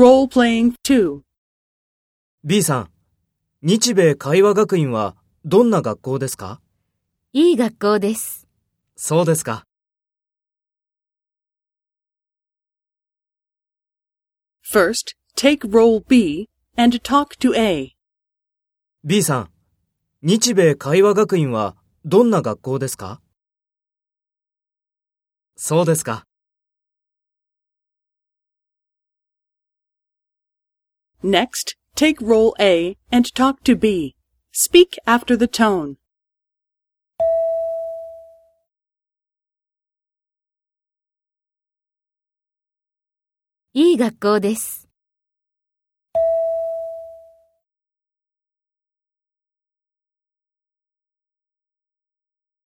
Role playing 2. B さん、日米会話学院はどんな学校ですか？いい学校です。そうですか。First, take role B and talk to A. B さん、日米会話学院はどんな学校ですか？そうですか。Next, take role A and talk to B. Speak after the tone. いい学校です。